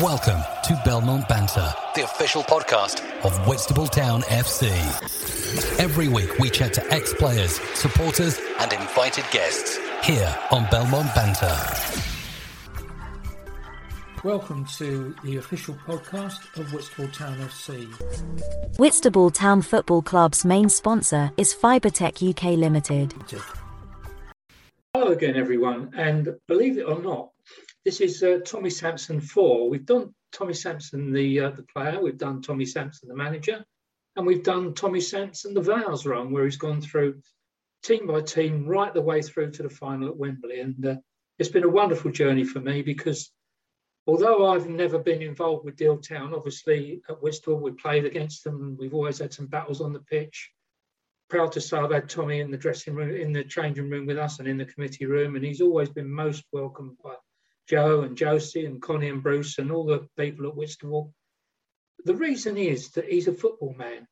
Welcome to Belmont Banter, the official podcast of Whitstable Town FC. Every week we chat to ex players, supporters, and invited guests here on Belmont Banter. Welcome to the official podcast of Whitstable Town FC. Whitstable Town Football Club's main sponsor is Fibertech UK Limited. Hello again, everyone, and believe it or not, this is uh, Tommy Sampson 4. We've done Tommy Sampson, the, uh, the player, we've done Tommy Sampson, the manager, and we've done Tommy Sampson, the Vase run, where he's gone through team by team right the way through to the final at Wembley. And uh, it's been a wonderful journey for me because although I've never been involved with Deal Town, obviously at Whitstable we played against them. We've always had some battles on the pitch. Proud to say I've had Tommy in the dressing room, in the changing room with us, and in the committee room, and he's always been most welcome by Joe and Josie and Connie and Bruce and all the people at Whitstable. The reason is that he's a football man,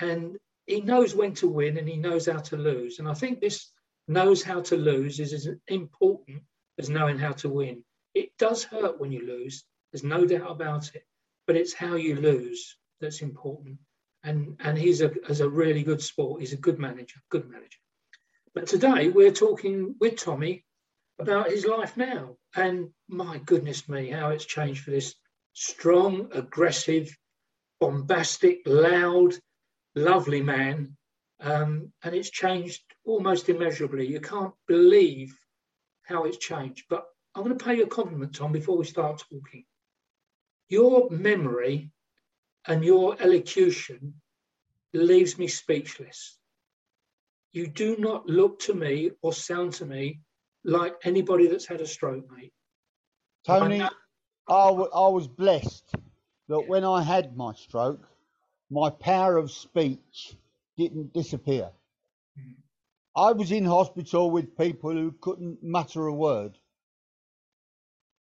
and he knows when to win and he knows how to lose. And I think this knows how to lose is as important as knowing how to win. It does hurt when you lose, there's no doubt about it, but it's how you lose that's important. And, and he's a, as a really good sport, he's a good manager, good manager. But today we're talking with Tommy about his life now. And my goodness me, how it's changed for this strong, aggressive, bombastic, loud, lovely man. Um, and it's changed almost immeasurably. You can't believe how it's changed. But I'm going to pay you a compliment, Tom, before we start talking. Your memory and your elocution leaves me speechless. You do not look to me or sound to me like anybody that's had a stroke, mate. Tony, I, w- I was blessed that when I had my stroke, my power of speech didn't disappear. Mm. I was in hospital with people who couldn't mutter a word.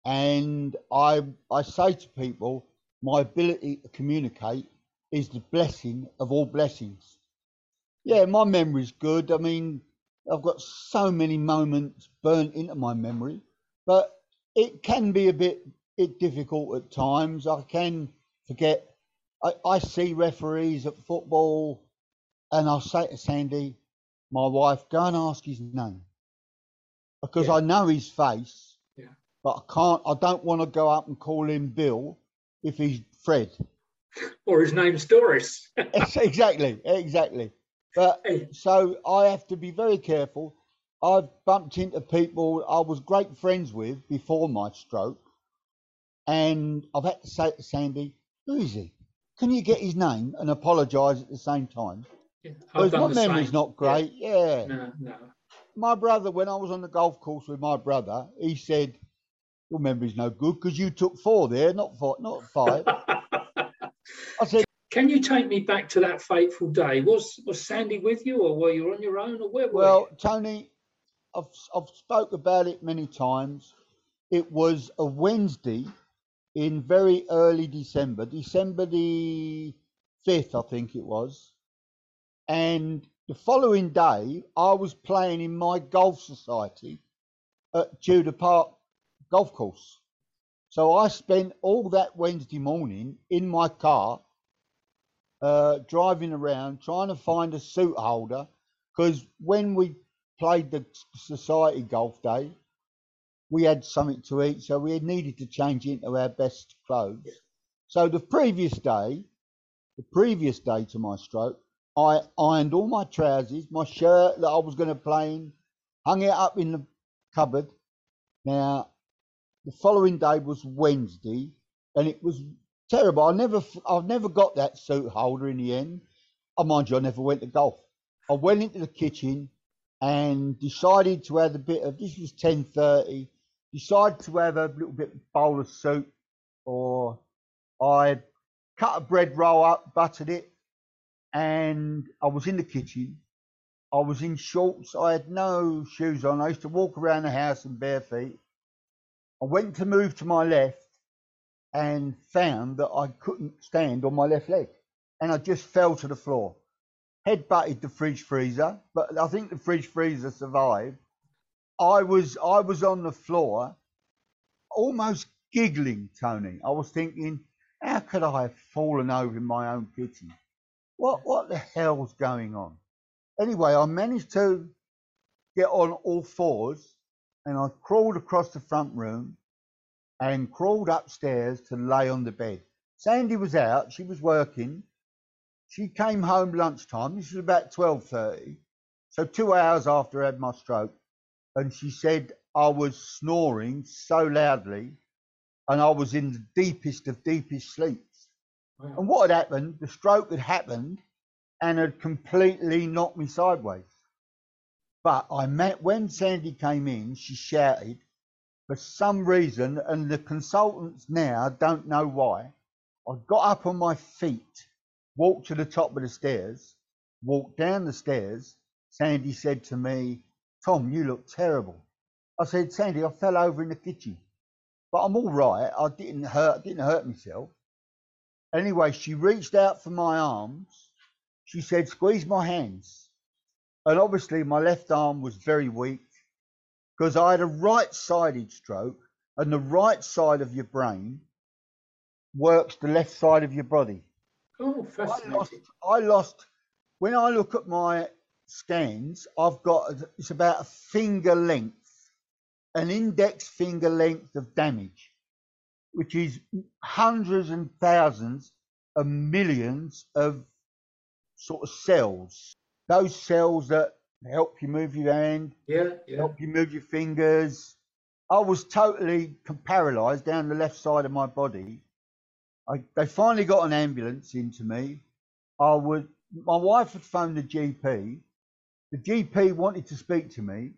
And I, I say to people, my ability to communicate is the blessing of all blessings. Yeah, my memory's good. I mean, I've got so many moments burnt into my memory, but it can be a bit, bit difficult at times. I can forget. I, I see referees at football, and I'll say to Sandy, my wife, go and ask his name because yeah. I know his face, yeah. but I can't. I don't want to go up and call him Bill if he's Fred. Or his name's Doris. exactly, exactly. But so I have to be very careful. I've bumped into people I was great friends with before my stroke, and I've had to say to Sandy, "Who is he? Can you get his name and apologise at the same time?" Yeah, because my memory's same. not great. Yeah. yeah. No, no. My brother, when I was on the golf course with my brother, he said, "Your memory's no good because you took four there, not four, not five. I said, can you take me back to that fateful day? Was was Sandy with you, or were you on your own, or where were well? Tony, I've I've spoke about it many times. It was a Wednesday in very early December, December the fifth, I think it was, and the following day I was playing in my golf society at Tudor Park golf course. So I spent all that Wednesday morning in my car uh, driving around trying to find a suit holder because when we played the society golf day, we had something to eat, so we needed to change into our best clothes. So the previous day, the previous day to my stroke, I ironed all my trousers, my shirt that I was going to play in, hung it up in the cupboard. Now, the following day was Wednesday, and it was terrible. I never, I've never got that suit holder in the end. I oh, mind you, I never went to golf. I went into the kitchen and decided to have a bit of. This was ten thirty. Decided to have a little bit of bowl of soup, or I cut a bread roll up, buttered it, and I was in the kitchen. I was in shorts. I had no shoes on. I used to walk around the house in bare feet. I went to move to my left and found that I couldn't stand on my left leg. And I just fell to the floor. Head butted the fridge freezer, but I think the fridge freezer survived. I was I was on the floor, almost giggling, Tony. I was thinking, how could I have fallen over in my own kitchen? What what the hell's going on? Anyway, I managed to get on all fours and I crawled across the front room and crawled upstairs to lay on the bed. Sandy was out, she was working. She came home lunchtime, this was about 12.30, so two hours after I had my stroke, and she said I was snoring so loudly and I was in the deepest of deepest sleeps. Wow. And what had happened, the stroke had happened and had completely knocked me sideways. But I met when Sandy came in, she shouted, for some reason, and the consultants now don't know why, I got up on my feet, walked to the top of the stairs, walked down the stairs. Sandy said to me, Tom, you look terrible. I said, Sandy, I fell over in the kitchen. But I'm all right. I didn't hurt didn't hurt myself. Anyway, she reached out for my arms. She said, squeeze my hands. And obviously my left arm was very weak because I had a right sided stroke, and the right side of your brain works the left side of your body. Oh, fascinating. I lost, I lost, when I look at my scans, I've got it's about a finger length, an index finger length of damage, which is hundreds and thousands of millions of sort of cells. Those cells that help you move your hand, yeah, yeah. help you move your fingers. I was totally paralyzed down the left side of my body. I, they finally got an ambulance into me. I would, my wife had phoned the GP. The GP wanted to speak to me,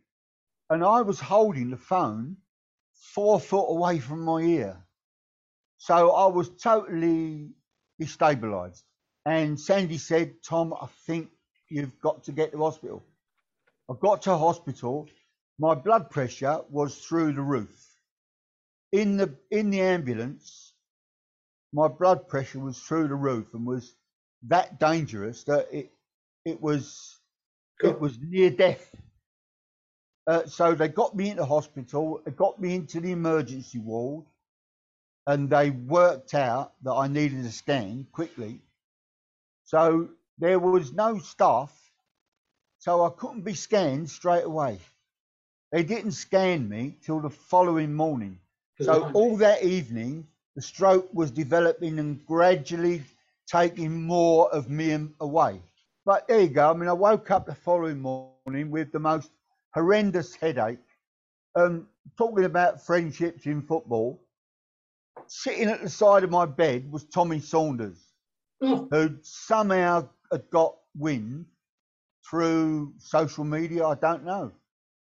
and I was holding the phone four foot away from my ear. So I was totally destabilized. And Sandy said, Tom, I think you've got to get to hospital. I got to hospital. My blood pressure was through the roof. In the in the ambulance, my blood pressure was through the roof and was that dangerous that it it was it was near death. Uh, so they got me into hospital, they got me into the emergency ward, and they worked out that I needed a scan quickly. So there was no staff so I couldn't be scanned straight away. They didn't scan me till the following morning. So all that evening, the stroke was developing and gradually taking more of me away. But there you go. I mean, I woke up the following morning with the most horrendous headache. Um, talking about friendships in football, sitting at the side of my bed was Tommy Saunders, oh. who somehow had got wind through social media. I don't know.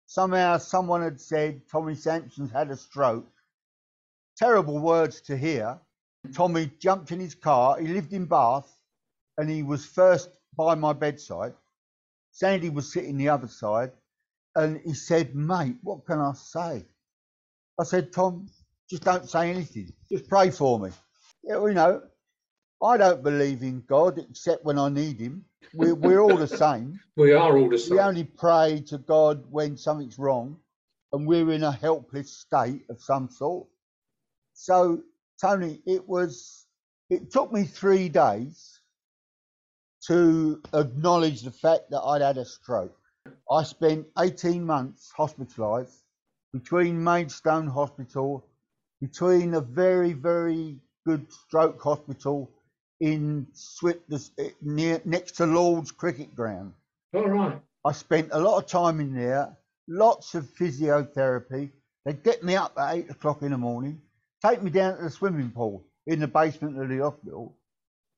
Somehow someone had said Tommy Sampson's had a stroke. Terrible words to hear. Tommy jumped in his car. He lived in Bath and he was first by my bedside. Sandy was sitting the other side and he said, Mate, what can I say? I said, Tom, just don't say anything. Just pray for me. You know, I don't believe in God except when I need him. We're, we're all the same. we are all the same. We only pray to God when something's wrong and we're in a helpless state of some sort. So, Tony, it was, it took me three days to acknowledge the fact that I'd had a stroke. I spent 18 months hospitalised between Maidstone Hospital, between a very, very good stroke hospital in Swit eh, near next to Lord's Cricket Ground. All right. I spent a lot of time in there, lots of physiotherapy. They'd get me up at eight o'clock in the morning, take me down to the swimming pool in the basement of the hospital,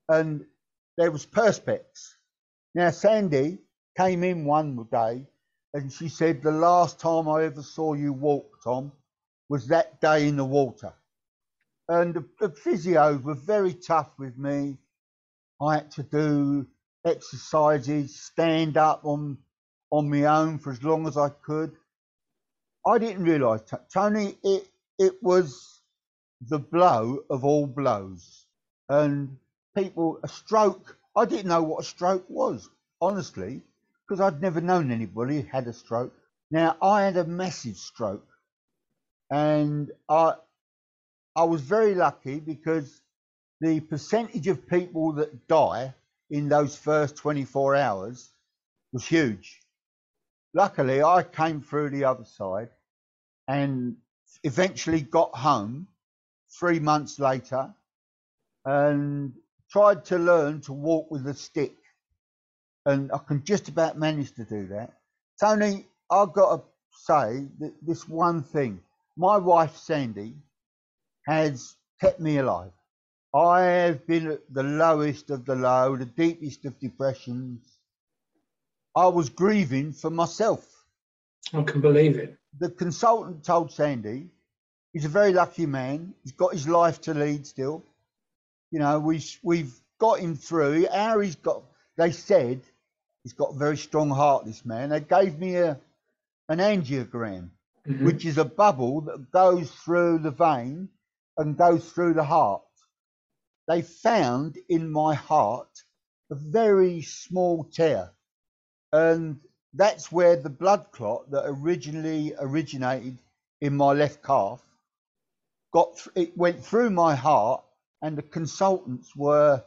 and there was perspex. Now Sandy came in one day and she said, The last time I ever saw you walk, Tom, was that day in the water and the, the physios were very tough with me. I had to do exercises, stand up on on my own for as long as I could. I didn't realise, Tony, it it was the blow of all blows, and people a stroke. I didn't know what a stroke was, honestly, because I'd never known anybody who had a stroke. Now I had a massive stroke, and I I was very lucky because the percentage of people that die in those first 24 hours was huge. Luckily, I came through the other side and eventually got home three months later and tried to learn to walk with a stick. And I can just about manage to do that. Tony, I've got to say that this one thing my wife Sandy has kept me alive. I have been at the lowest of the low, the deepest of depressions. I was grieving for myself. I can believe it. The consultant told Sandy he's a very lucky man. He's got his life to lead still. You know, we've, we've got him through. How he's got, they said, he's got a very strong heart. This man. They gave me a an angiogram, mm-hmm. which is a bubble that goes through the vein and goes through the heart. They found in my heart a very small tear, and that's where the blood clot that originally originated in my left calf got. It went through my heart, and the consultants were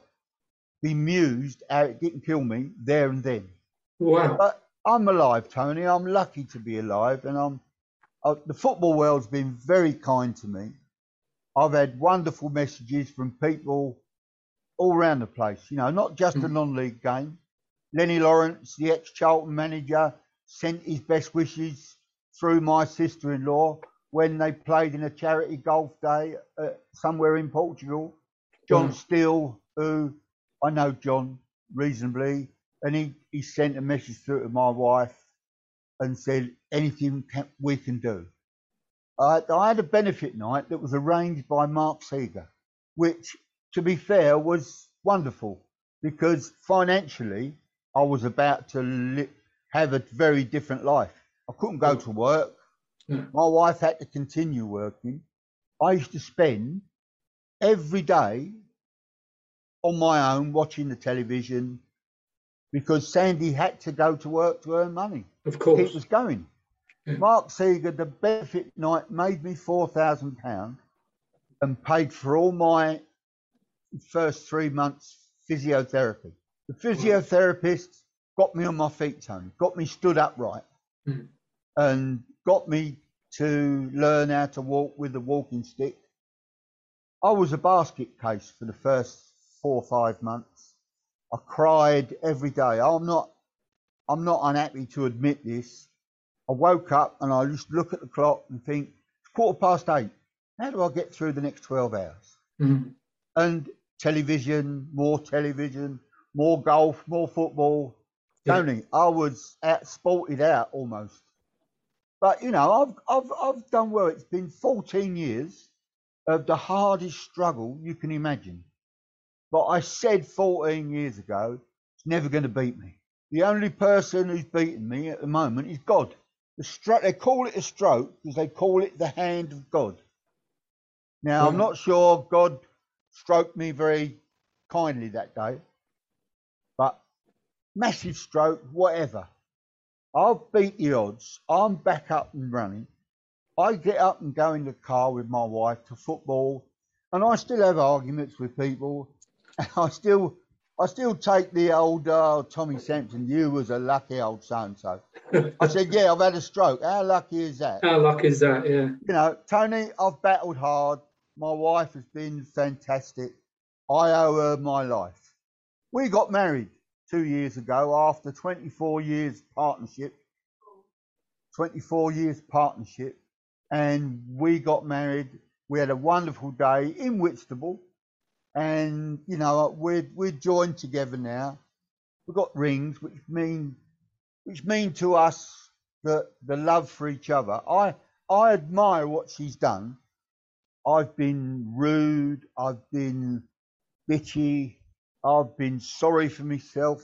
bemused how it didn't kill me there and then. Wow! But I'm alive, Tony. I'm lucky to be alive, and I'm. Uh, the football world's been very kind to me. I've had wonderful messages from people all around the place. You know, not just mm. a non-league game. Lennie Lawrence, the ex-Charlton manager, sent his best wishes through my sister-in-law when they played in a charity golf day uh, somewhere in Portugal. John mm. Steele, who I know John reasonably, and he, he sent a message through to my wife and said anything can, we can do. I, I had a benefit night that was arranged by Mark Seeger, which, to be fair, was wonderful because financially I was about to li- have a very different life. I couldn't go to work. Hmm. My wife had to continue working. I used to spend every day on my own watching the television, because Sandy had to go to work to earn money. Of course. He was going. Yeah. Mark Seeger, the benefit night made me £4,000 and paid for all my first three months physiotherapy. The physiotherapist got me on my feet, Tony, got me stood upright, mm. and got me to learn how to walk with a walking stick. I was a basket case for the first four or five months. I cried every day. I'm not, I'm not unhappy to admit this. I woke up and I just look at the clock and think, it's quarter past eight. How do I get through the next 12 hours? Mm-hmm. And television, more television, more golf, more football. Yeah. Tony, I was out, sported out almost. But you know, I've I've I've done well. It's been 14 years of the hardest struggle you can imagine. But I said 14 years ago, it's never going to beat me. The only person who's beaten me at the moment is God. The stro- they call it a stroke because they call it the hand of God. Now, I'm not sure God stroked me very kindly that day, but massive stroke, whatever. I'll beat the odds. I'm back up and running. I get up and go in the car with my wife to football, and I still have arguments with people and I still I still take the old uh, Tommy Sampson. You was a lucky old so and so. I said, yeah, I've had a stroke. How lucky is that? How lucky is that? Yeah. You know, Tony, I've battled hard. My wife has been fantastic. I owe her my life. We got married two years ago after 24 years partnership. 24 years partnership, and we got married. We had a wonderful day in Whitstable and you know we're we're joined together now. We've got rings, which mean which mean to us the the love for each other. I I admire what she's done. I've been rude. I've been bitchy. I've been sorry for myself.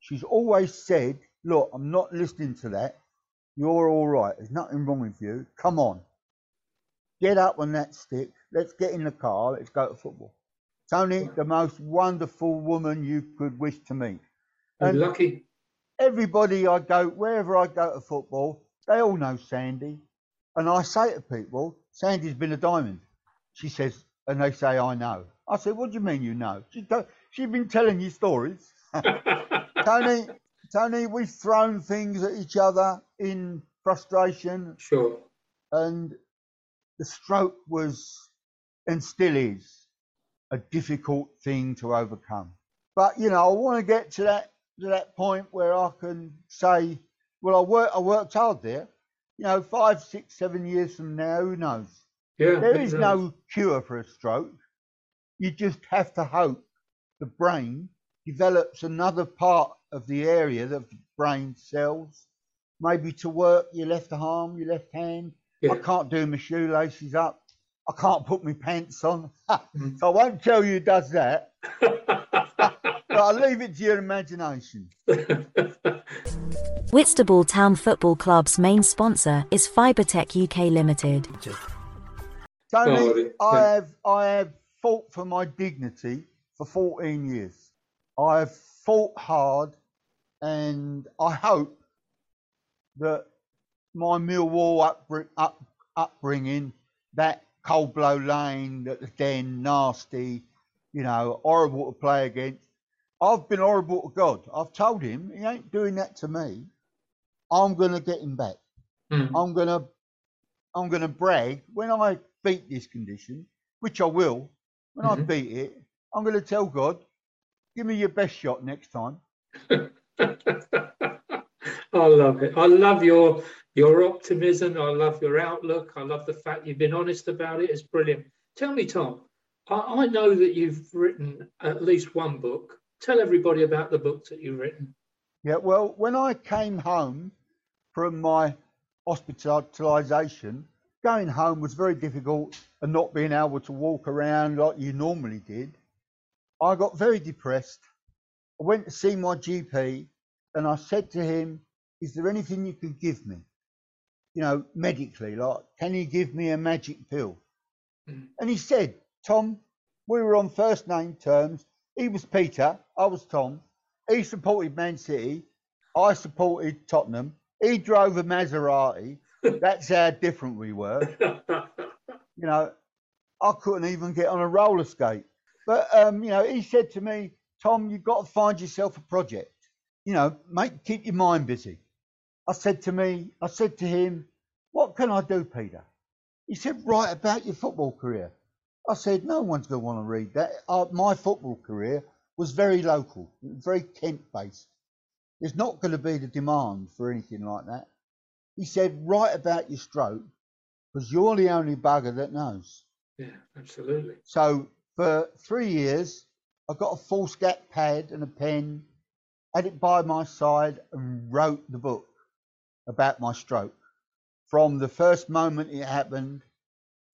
She's always said, "Look, I'm not listening to that. You're all right. There's nothing wrong with you. Come on, get up on that stick. Let's get in the car. Let's go to football." Tony, the most wonderful woman you could wish to meet. And lucky. Everybody I go, wherever I go to football, they all know Sandy. And I say to people, Sandy's been a diamond. She says, and they say, I know. I said, what do you mean you know? She she's been telling you stories. Tony, Tony, we've thrown things at each other in frustration. Sure. And the stroke was, and still is, a difficult thing to overcome. But you know, I want to get to that to that point where I can say, well, I work, I worked hard there. You know, five, six, seven years from now, who knows? Yeah, there is no cure for a stroke. You just have to hope the brain develops another part of the area that the brain cells, maybe to work your left arm, your left hand. Yeah. I can't do my shoelaces up. I can't put my pants on. mm. So I won't tell you who does that. but I'll leave it to your imagination. Whitstable Town Football Club's main sponsor is Fibertech UK Limited. Tony, oh, I have I have fought for my dignity for 14 years. I have fought hard, and I hope that my Millwall up, up, upbringing, that cold blow lane, that the den, nasty, you know, horrible to play against, I've been horrible to God. I've told him he ain't doing that to me. I'm gonna get him back. Mm. I'm gonna I'm gonna brag when I beat this condition, which I will. When mm-hmm. I beat it, I'm gonna tell God, give me your best shot next time. I love it. I love your your optimism. I love your outlook. I love the fact you've been honest about it. It's brilliant. Tell me, Tom. I, I know that you've written at least one book tell everybody about the books that you've written. Yeah, well, when I came home from my hospitalisation, going home was very difficult and not being able to walk around like you normally did. I got very depressed. I went to see my GP and I said to him, Is there anything you could give me? You know, medically, like, can you give me a magic pill? Mm. And he said, Tom, we were on first name terms. He was Peter, I was Tom. He supported Man City. I supported Tottenham. He drove a Maserati. That's how different we were. you know, I couldn't even get on a roller skate. But um, you know, he said to me, Tom, you've got to find yourself a project. You know, make keep your mind busy. I said to me, I said to him, What can I do, Peter? He said, Write about your football career. I said, no one's going to want to read that. Uh, my football career was very local, very Kent based. There's not going to be the demand for anything like that. He said, write about your stroke because you're the only bugger that knows. Yeah, absolutely. So for three years, I got a foolscap pad and a pen, had it by my side, and wrote the book about my stroke. From the first moment it happened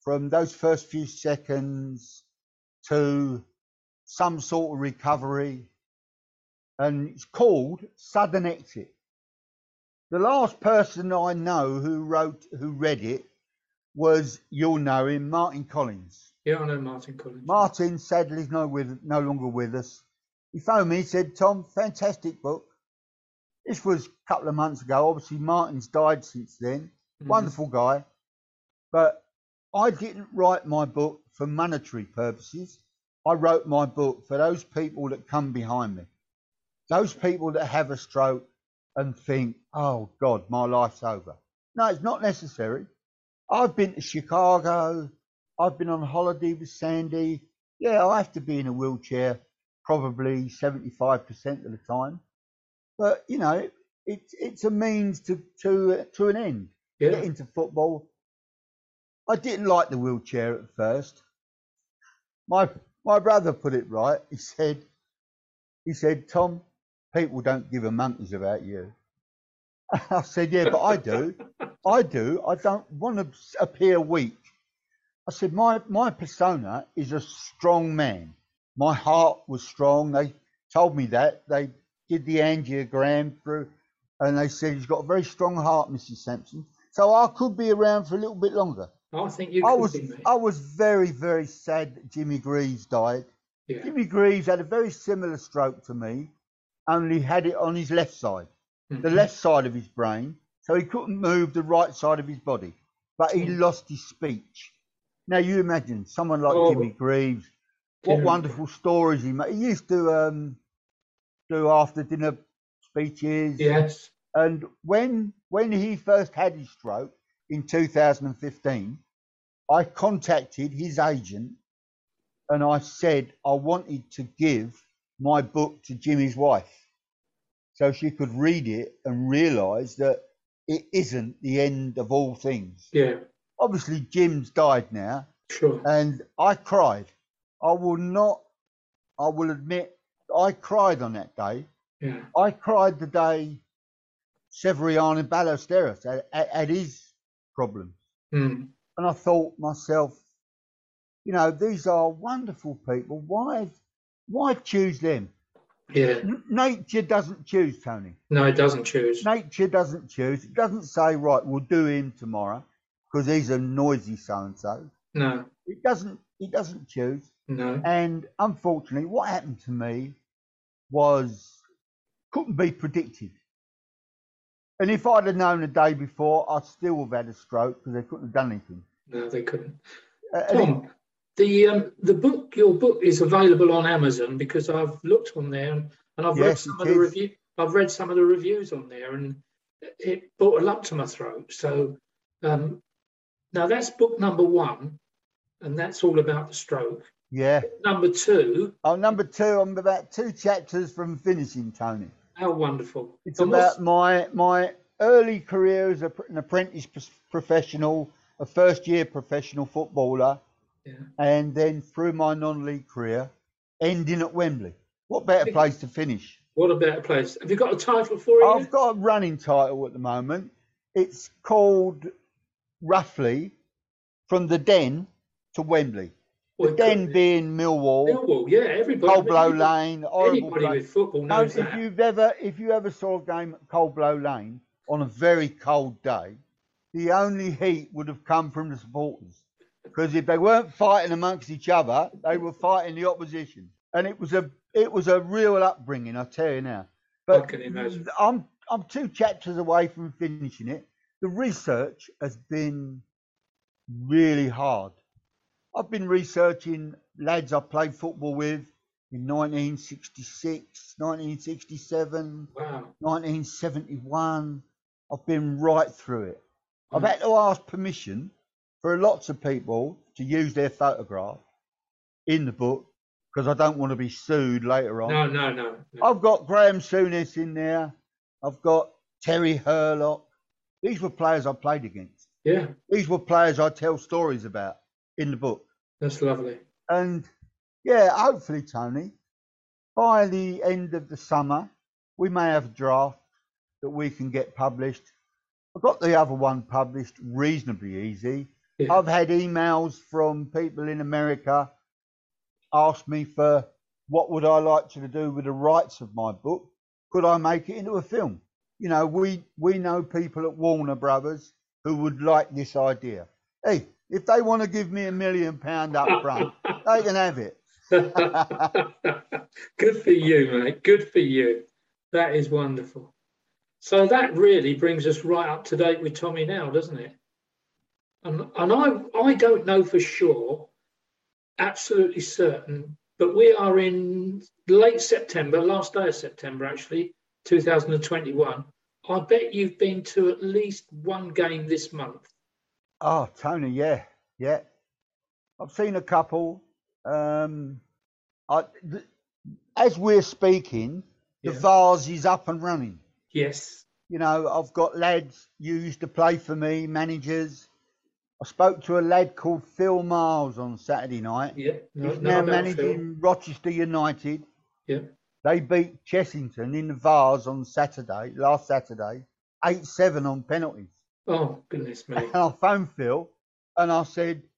from those first few seconds to some sort of recovery. And it's called Sudden Exit. The last person I know who wrote, who read it, was you'll know him, Martin Collins. Yeah, I know Martin Collins. Martin sadly is no with no longer with us. He phoned me. He said, "Tom, fantastic book. This was a couple of months ago. Obviously, Martin's died since then. Mm-hmm. Wonderful guy, but I didn't write my book for monetary purposes. I wrote my book for those people that come behind me. Those people that have a stroke and think, oh God, my life's over. No, it's not necessary. I've been to Chicago. I've been on holiday with Sandy. Yeah, I have to be in a wheelchair probably 75% of the time. But, you know, it's it's a means to, to, to an end. Yeah. Get into football, I didn't like the wheelchair at first. My my brother put it right. He said, he said, Tom, people don't give a monkeys about you. I said, yeah, but I do. I do. I don't want to appear weak. I said, my, my persona is a strong man. My heart was strong. They told me that. They did the angiogram through, and they said, he's got a very strong heart, Mrs. Sampson. So I could be around for a little bit longer. I think you. I was. Be, I was very, very sad that Jimmy Greaves died. Yeah. Jimmy Greaves had a very similar stroke to me, only had it on his left side, mm-hmm. the left side of his brain, so he couldn't move the right side of his body. But he mm. lost his speech. Now you imagine someone like Oh. Jimmy Greaves, what Jimmy. wonderful stories he made. He used to um, do after dinner speeches. Yes. And when when he first had his stroke in 2015, I contacted his agent and I said I wanted to give my book to Jimmy's wife so she could read it and realise that it isn't the end of all things. Yeah. Obviously, Jim's died now, Sure. and I cried. I will not, I will admit, I cried on that day. Yeah. I cried the day Severiano Ballesteros had, his problems. Mm. And I thought myself, you know, these are wonderful people. Why, why choose them? Yeah. N- nature doesn't choose, Tony. No, it doesn't choose. Nature doesn't choose. It doesn't say, right, we'll do him tomorrow because he's a noisy so and so. No. It doesn't. It doesn't choose. No. And unfortunately, what happened to me was couldn't be predicted. And if I'd have known the day before, I'd still have had a stroke because they couldn't have done anything. No, they couldn't. Uh, it- Tom, the um, the book, your book is available on Amazon because I've looked on there and, and I've read some of the is. review. I've read some of the reviews on there, and it brought a lump to my throat. So um, now that's book number one, and that's all about the stroke. Yeah. Number two, Oh, number two, I'm about two chapters from finishing, Tony. how wonderful! It's And about my my early career as a, an apprentice professional, a first year professional footballer, Yeah. and then through my non-league career, ending at Wembley. What better place to finish? what a better place. Have you got a title for it? I've yet? got a running title at the moment. It's called roughly from the Den to Wembley. Well, The it could- being Millwall, Millwall, yeah, everybody. Coldblow Lane, Anybody place. with football Now, knows if that. you've ever if you ever saw a game at Coldblow Lane on a very cold day, the only heat would have come from the supporters. Because if they weren't fighting amongst each other, they were fighting the opposition. And it was a it was a real upbringing, I tell you now. But I can imagine. I'm I'm two chapters away from finishing it. The research has been really hard. I've been researching lads I played football with in 1966, 1967, Wow. 1971. I've been right through it. I've Mm. had to ask permission for lots of people to use their photograph in the book because I don't want to be sued later on. No, no, no. no. I've got Graham Souness in there. I've got Terry Hurlock. These were players I played against. Yeah, These were players I tell stories about in the book. That's lovely. And yeah, hopefully, Tony, by the end of the summer, we may have a draft that we can get published. I got the other one published reasonably easy. Yeah. I've had emails from people in America ask me for what would I like to do with the rights of my book? Could I make it into a film? You know, we we know people at Warner Brothers who would like this idea. Hey, if they want to give me a million pound up front, they can have it. Good for you, mate. Good for you. That is wonderful. So that really brings us right up to date with Tommy now, doesn't it? And, and I, I don't know for sure, absolutely certain, but we are in late September, last day of September actually, 2021. I bet you've been to at least one game this month. Oh, Tony, yeah, yeah. I've seen a couple. Um, I, th- as we're speaking, the Yeah. vase is up and running. Yes. You know, I've got lads who used to play for me, managers. I spoke to a lad called Phil Miles on Saturday night. Yeah. No, He's now about managing. Rochester United. Yeah. They beat Chessington in the Vase on Saturday, last Saturday, 8 7 on penalties. Oh, goodness me. And I phoned Phil and I said, Do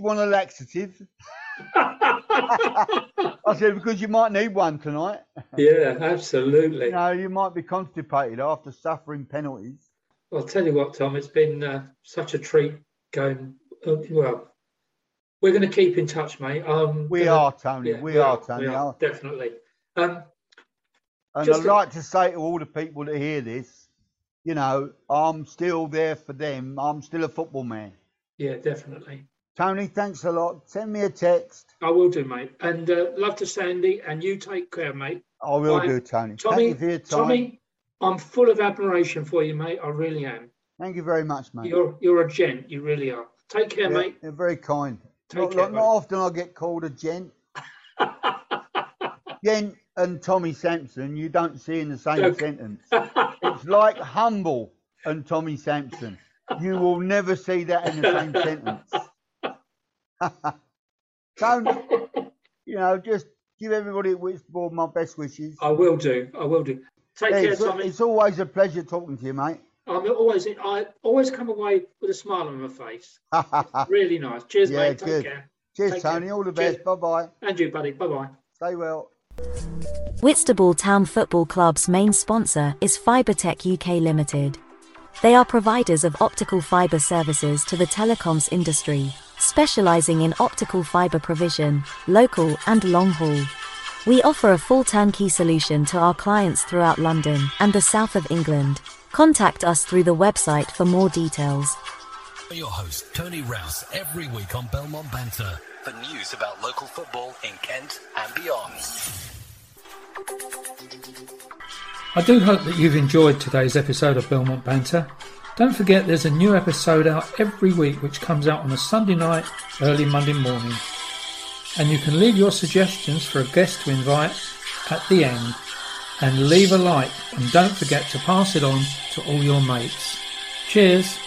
you want a laxative? I said, Because you might need one tonight. yeah, absolutely. You know, you might be constipated after suffering penalties. I'll tell you what, Tom, it's been uh, such a treat going. Uh, well, we're going to keep in touch, mate. Um, We gonna- are, Tony. yeah, we, are, Tony. we are, definitely. Um, And I'd a- like to say to all the people that hear this, you know, I'm still there for them. I'm still a football man. yeah, definitely. Tony, thanks a lot. Send me a text. I will do, mate. And uh, love to Sandy, and you take care, mate. I will do, Tony. Tommy, Thank you for your time. Tommy, I'm full of admiration for you, mate. I really am. Thank you very much, mate. You're you're a gent. You really are. Take care, yeah, mate. You're very kind. Take not, care, not, not often I get called a gent. gent and Tommy Sampson, you don't see in the same sentence. It's like humble and Tommy Sampson. You will never see that in the same sentence. Tony, you know, just give everybody at Whitboard my best wishes. I will do. I will do. Take Yeah, care, it's, Tommy. it's always a pleasure talking to you, mate. I'm always I always come away with a smile on my face. Really nice. Cheers, Yeah, mate. Take good. care. Cheers, Take care. Tony. All the Cheers. best. Bye bye. And you, buddy. Bye bye. Stay well. Whitstable Town Football Club's main sponsor is Fibertech UK Limited. They are providers of optical fiber services to the telecoms industry, specializing in optical fiber provision, local and long haul. We offer a full turnkey solution to our clients throughout London and the south of England. Contact us through the website for more details. Your host, Tony Rouse, every week on Belmont Banter for news about local football in Kent and beyond. I do hope that you've enjoyed today's episode of Belmont Banter. Don't forget there's a new episode out every week which comes out on a Sunday night, early Monday morning. And you can leave your suggestions for a guest to invite at the end. And leave a like and don't forget to pass it on to all your mates. Cheers!